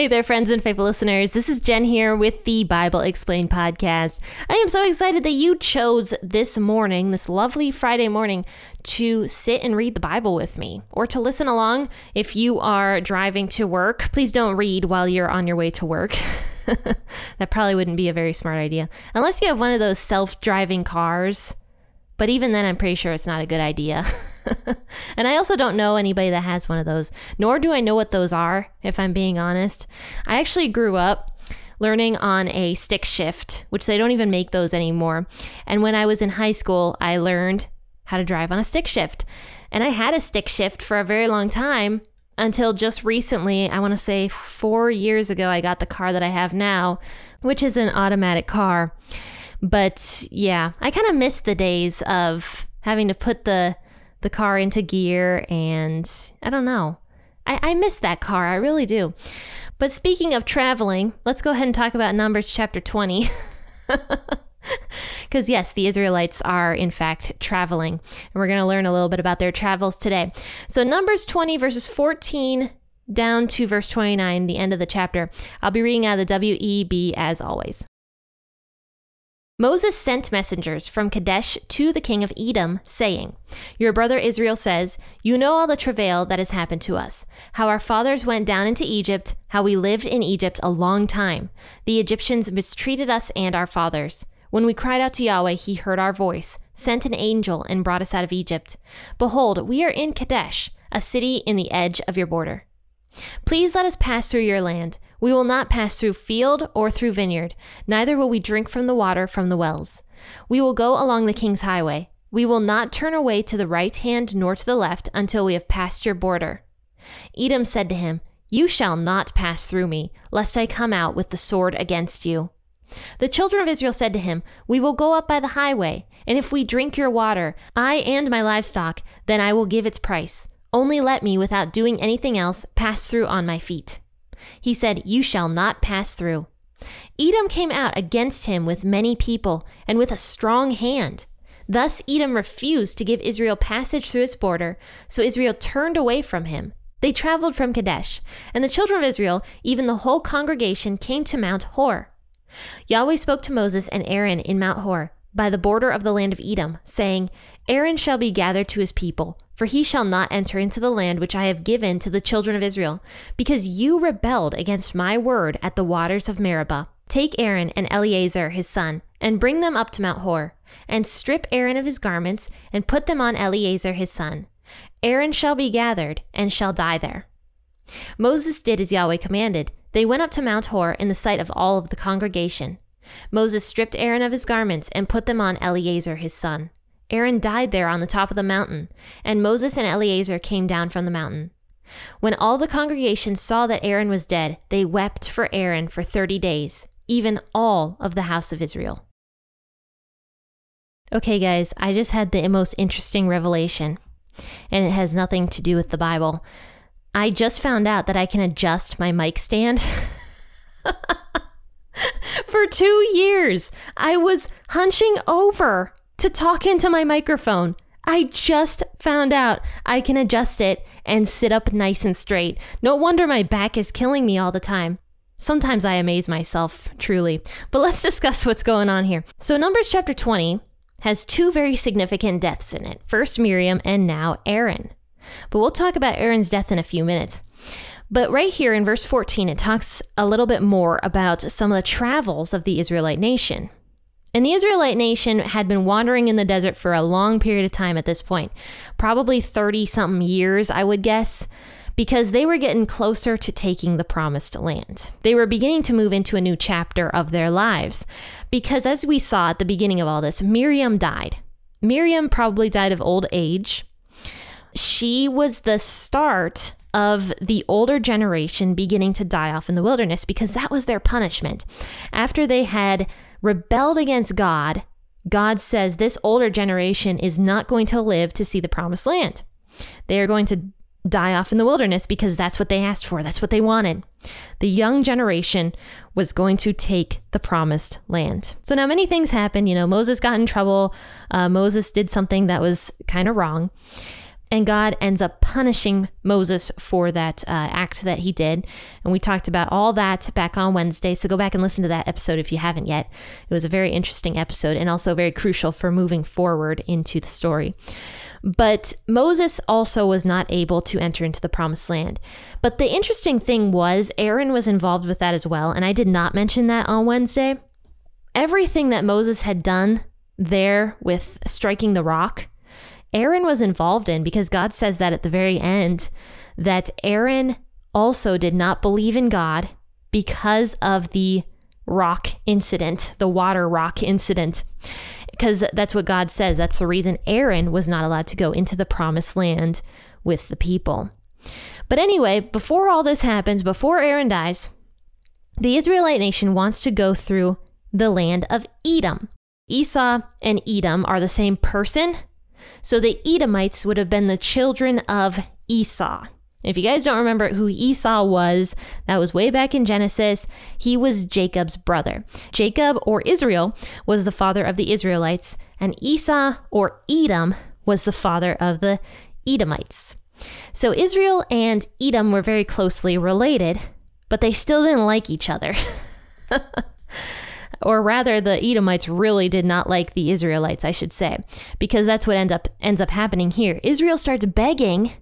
Hey there, friends and faithful listeners. This is Jen here with the Bible Explained podcast. I am so excited that you chose this morning, this lovely Friday morning, to sit and read the Bible with me or to listen along if you are driving to work. Please don't read while you're on your way to work. that probably wouldn't be a very smart idea. Unless you have one of those self driving cars. But even then, I'm pretty sure it's not a good idea. and I also don't know anybody that has one of those, nor do I know what those are, if I'm being honest. I actually grew up learning on a stick shift, which they don't even make those anymore. And when I was in high school, I learned how to drive on a stick shift. And I had a stick shift for a very long time until just recently, I want to say four years ago, I got the car that I have now, which is an automatic car. But yeah, I kind of miss the days of having to put the the car into gear, and I don't know. I, I miss that car, I really do. But speaking of traveling, let's go ahead and talk about Numbers chapter 20. Because, yes, the Israelites are, in fact, traveling. And we're going to learn a little bit about their travels today. So, Numbers 20, verses 14 down to verse 29, the end of the chapter. I'll be reading out of the WEB as always. Moses sent messengers from Kadesh to the king of Edom, saying, Your brother Israel says, You know all the travail that has happened to us, how our fathers went down into Egypt, how we lived in Egypt a long time. The Egyptians mistreated us and our fathers. When we cried out to Yahweh, he heard our voice, sent an angel, and brought us out of Egypt. Behold, we are in Kadesh, a city in the edge of your border. Please let us pass through your land. We will not pass through field or through vineyard, neither will we drink from the water from the wells. We will go along the king's highway. We will not turn away to the right hand nor to the left until we have passed your border. Edom said to him, You shall not pass through me, lest I come out with the sword against you. The children of Israel said to him, We will go up by the highway, and if we drink your water, I and my livestock, then I will give its price. Only let me, without doing anything else, pass through on my feet. He said, You shall not pass through. Edom came out against him with many people and with a strong hand. Thus Edom refused to give Israel passage through its border, so Israel turned away from him. They traveled from Kadesh, and the children of Israel, even the whole congregation, came to Mount Hor. Yahweh spoke to Moses and Aaron in Mount Hor, by the border of the land of Edom, saying, Aaron shall be gathered to his people, for he shall not enter into the land which I have given to the children of Israel, because you rebelled against my word at the waters of Meribah. Take Aaron and Eleazar his son, and bring them up to Mount Hor, and strip Aaron of his garments, and put them on Eleazar his son. Aaron shall be gathered, and shall die there. Moses did as Yahweh commanded. They went up to Mount Hor in the sight of all of the congregation. Moses stripped Aaron of his garments and put them on Eleazar his son. Aaron died there on the top of the mountain, and Moses and Eleazar came down from the mountain. When all the congregation saw that Aaron was dead, they wept for Aaron for thirty days, even all of the house of Israel. Okay, guys, I just had the most interesting revelation, and it has nothing to do with the Bible. I just found out that I can adjust my mic stand. For two years, I was hunching over to talk into my microphone. I just found out I can adjust it and sit up nice and straight. No wonder my back is killing me all the time. Sometimes I amaze myself, truly. But let's discuss what's going on here. So, Numbers chapter 20 has two very significant deaths in it first Miriam and now Aaron. But we'll talk about Aaron's death in a few minutes. But right here in verse 14, it talks a little bit more about some of the travels of the Israelite nation. And the Israelite nation had been wandering in the desert for a long period of time at this point, probably 30 something years, I would guess, because they were getting closer to taking the promised land. They were beginning to move into a new chapter of their lives. Because as we saw at the beginning of all this, Miriam died. Miriam probably died of old age. She was the start of the older generation beginning to die off in the wilderness because that was their punishment. After they had rebelled against God God says this older generation is not going to live to see the promised land. They are going to die off in the wilderness because that's what they asked for, that's what they wanted. The young generation was going to take the promised land. So now many things happened. You know, Moses got in trouble. Uh, Moses did something that was kind of wrong. And God ends up punishing Moses for that uh, act that he did. And we talked about all that back on Wednesday. So go back and listen to that episode if you haven't yet. It was a very interesting episode and also very crucial for moving forward into the story. But Moses also was not able to enter into the promised land. But the interesting thing was, Aaron was involved with that as well. And I did not mention that on Wednesday. Everything that Moses had done there with striking the rock Aaron was involved in because God says that at the very end that Aaron also did not believe in God because of the rock incident, the water rock incident. Because that's what God says. That's the reason Aaron was not allowed to go into the promised land with the people. But anyway, before all this happens, before Aaron dies, the Israelite nation wants to go through the land of Edom. Esau and Edom are the same person, so the Edomites would have been the children of Esau. If you guys don't remember who Esau was, that was way back in Genesis. He was Jacob's brother. Jacob or Israel was the father of the Israelites, and Esau or Edom was the father of the Edomites. So Israel and Edom were very closely related, but they still didn't like each other. or rather the Edomites really did not like the Israelites, I should say, because that's what end up ends up happening here. Israel starts begging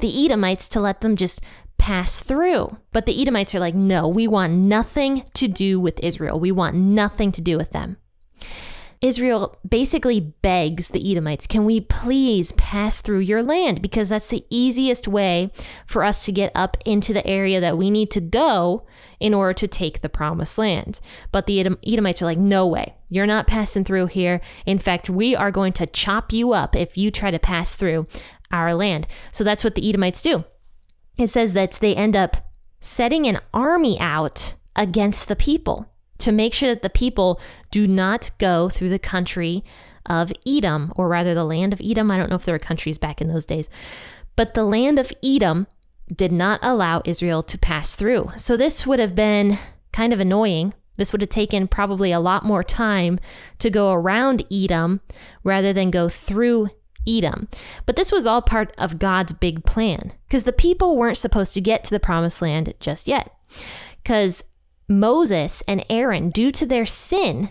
the Edomites to let them just pass through. But the Edomites are like, "No, we want nothing to do with Israel. We want nothing to do with them." Israel basically begs the Edomites, Can we please pass through your land? Because that's the easiest way for us to get up into the area that we need to go in order to take the promised land. But the Edomites are like, No way. You're not passing through here. In fact, we are going to chop you up if you try to pass through our land. So that's what the Edomites do. It says that they end up setting an army out against the people to make sure that the people do not go through the country of Edom, or rather the land of Edom. I don't know if there were countries back in those days, but the land of Edom did not allow Israel to pass through. So this would have been kind of annoying. This would have taken probably a lot more time to go around Edom rather than go through Edom. But this was all part of God's big plan because the people weren't supposed to get to the promised land just yet. Because Moses and Aaron, due to their sin,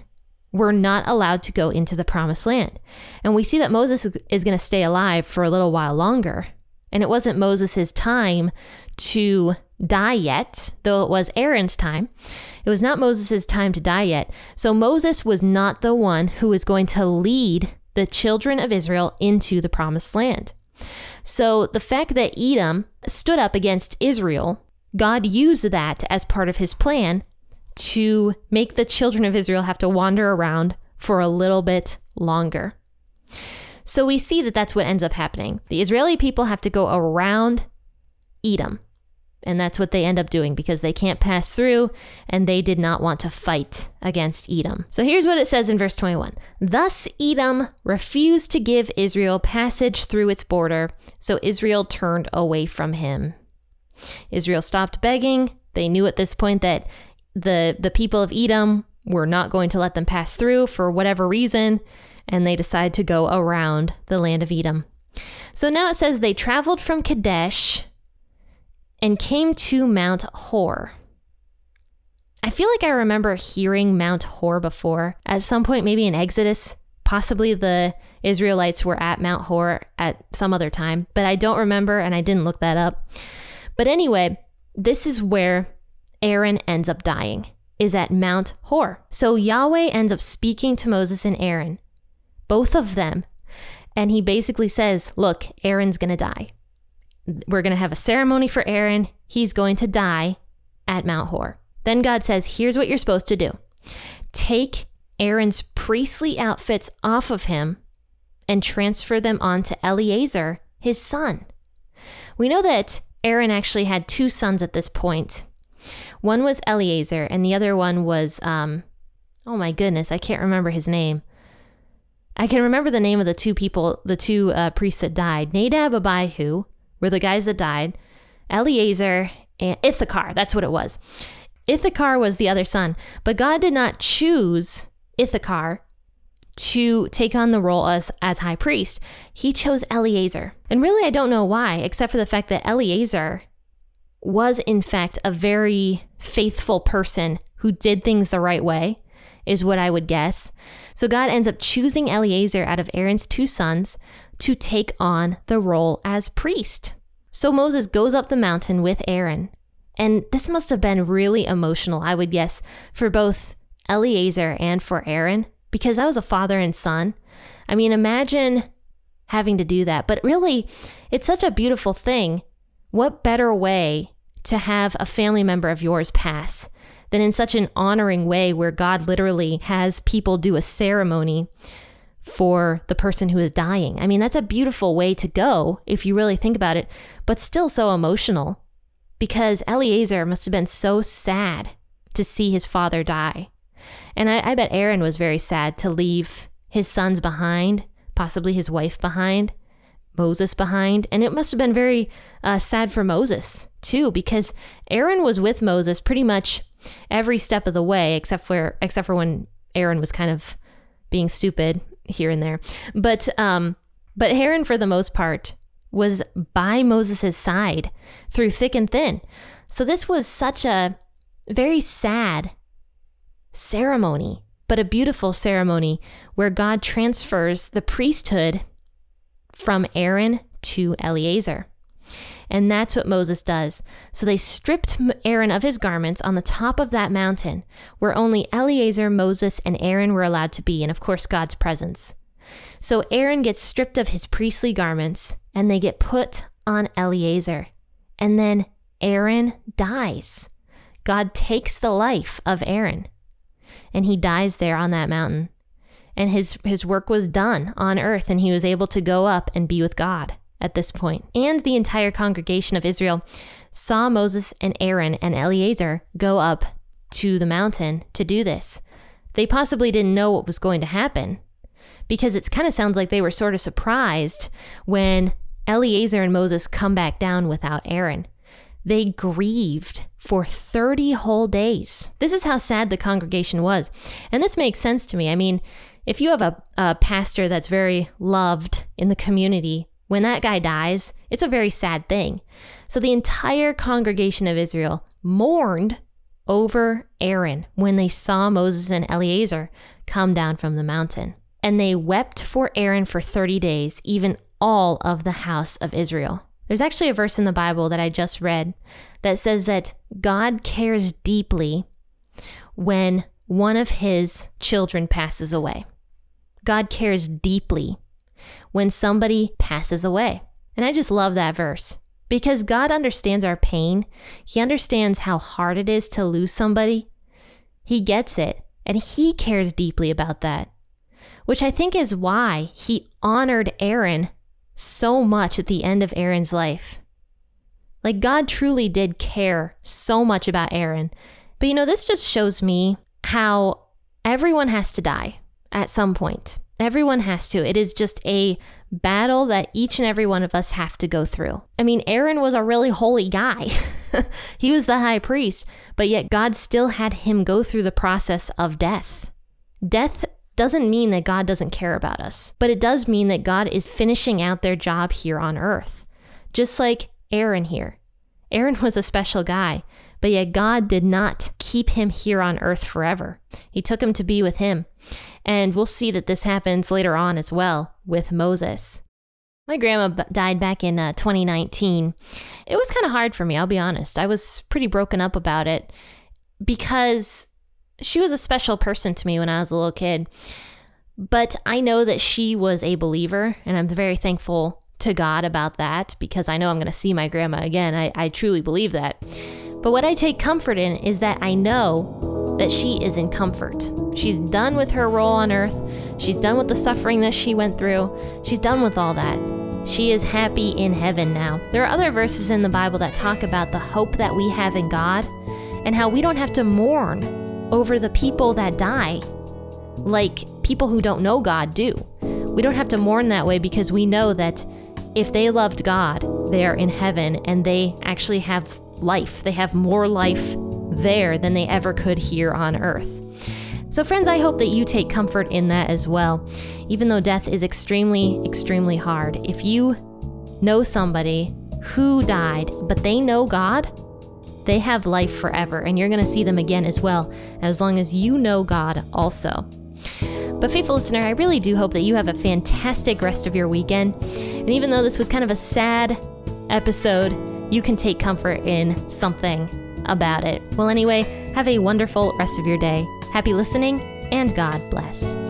were not allowed to go into the promised land. And we see that Moses is going to stay alive for a little while longer. And it wasn't Moses' time to die yet, though it was Aaron's time. It was not Moses' time to die yet. So Moses was not the one who was going to lead the children of Israel into the promised land. So the fact that Edom stood up against Israel God used that as part of his plan to make the children of Israel have to wander around for a little bit longer. So we see that that's what ends up happening. The Israeli people have to go around Edom. And that's what they end up doing because they can't pass through and they did not want to fight against Edom. So here's what it says in verse 21 Thus Edom refused to give Israel passage through its border, so Israel turned away from him. Israel stopped begging. They knew at this point that the the people of Edom were not going to let them pass through for whatever reason, and they decide to go around the land of Edom. So now it says they traveled from Kadesh and came to Mount Hor. I feel like I remember hearing Mount Hor before at some point, maybe in Exodus. Possibly the Israelites were at Mount Hor at some other time, but I don't remember and I didn't look that up. But anyway, this is where Aaron ends up dying, is at Mount Hor. So Yahweh ends up speaking to Moses and Aaron, both of them. And he basically says, Look, Aaron's going to die. We're going to have a ceremony for Aaron. He's going to die at Mount Hor. Then God says, Here's what you're supposed to do take Aaron's priestly outfits off of him and transfer them onto Eleazar, his son. We know that Aaron actually had two sons at this point. One was Eleazar, and the other one was, um, oh my goodness, I can't remember his name. I can remember the name of the two people, the two uh, priests that died. Nadab, Abihu were the guys that died. Eleazar and Issachar, that's what it was. Issachar was the other son, but God did not choose Issachar to take on the role as, as high priest. He chose Eleazar. And really, I don't know why, except for the fact that Eleazar was, in fact, a very faithful person who did things the right way, is what I would guess. So God ends up choosing Eleazar out of Aaron's two sons to take on the role as priest. So Moses goes up the mountain with Aaron. And this must have been really emotional, I would guess, for both Eleazar and for Aaron because that was a father and son. I mean, imagine having to do that. But really, it's such a beautiful thing. What better way to have a family member of yours pass than in such an honoring way where God literally has people do a ceremony for the person who is dying? I mean, that's a beautiful way to go if you really think about it, but still so emotional because Eleazar must have been so sad to see his father die. And I, I bet Aaron was very sad to leave his sons behind, possibly his wife behind, Moses behind. And it must have been very uh, sad for Moses, too, because Aaron was with Moses pretty much every step of the way, except for except for when Aaron was kind of being stupid here and there. But um, but Aaron, for the most part, was by Moses' side through thick and thin. So this was such a very sad ceremony, but a beautiful ceremony where God transfers the priesthood from Aaron to Eleazar. And that's what Moses does. So they stripped Aaron of his garments on the top of that mountain, where only Eleazar, Moses, and Aaron were allowed to be, and of course, God's presence. So Aaron gets stripped of his priestly garments, and they get put on Eleazar. And then Aaron dies. God takes the life of Aaron and he dies there on that mountain. And his, his work was done on earth, and he was able to go up and be with God at this point. And the entire congregation of Israel saw Moses and Aaron and Eleazar go up to the mountain to do this. They possibly didn't know what was going to happen because it kind of sounds like they were sort of surprised when Eleazar and Moses come back down without Aaron. They grieved for 30 whole days. This is how sad the congregation was. And this makes sense to me. I mean, if you have a, a pastor that's very loved in the community, when that guy dies, it's a very sad thing. So the entire congregation of Israel mourned over Aaron when they saw Moses and Eleazar come down from the mountain. And they wept for Aaron for 30 days, even all of the house of Israel. There's actually a verse in the Bible that I just read that says that God cares deeply when one of his children passes away. God cares deeply when somebody passes away. And I just love that verse because God understands our pain. He understands how hard it is to lose somebody. He gets it, and He cares deeply about that, which I think is why He honored Aaron so much at the end of Aaron's life. Like, God truly did care so much about Aaron. But you know, this just shows me how everyone has to die at some point. Everyone has to. It is just a battle that each and every one of us have to go through. I mean, Aaron was a really holy guy. he was the high priest, but yet God still had him go through the process of death. Death doesn't mean that God doesn't care about us, but it does mean that God is finishing out their job here on earth. Just like Aaron here. Aaron was a special guy, but yet God did not keep him here on earth forever. He took him to be with him. And we'll see that this happens later on as well with Moses. My grandma died back in uh, 2019. It was kind of hard for me, I'll be honest. I was pretty broken up about it because she was a special person to me when I was a little kid. But I know that she was a believer, and I'm very thankful to God about that because I know I'm going to see my grandma again. I, I truly believe that. But what I take comfort in is that I know that she is in comfort. She's done with her role on earth. She's done with the suffering that she went through. She's done with all that. She is happy in heaven now. There are other verses in the Bible that talk about the hope that we have in God and how we don't have to mourn over the people that die like people who don't know God do. we don't have to mourn that way because we know that if they loved God, they are in heaven and they actually have life. They have more life there than they ever could here on earth. So, friends, I hope that you take comfort in that as well. Even though death is extremely, extremely hard, if you know somebody who died, but they know God, they have life forever, and you're going to see them again as well, as long as you know God also. But, faithful listener, I really do hope that you have a fantastic rest of your weekend. And even though this was kind of a sad episode, you can take comfort in something about it. Well, anyway, have a wonderful rest of your day. Happy listening, and God bless.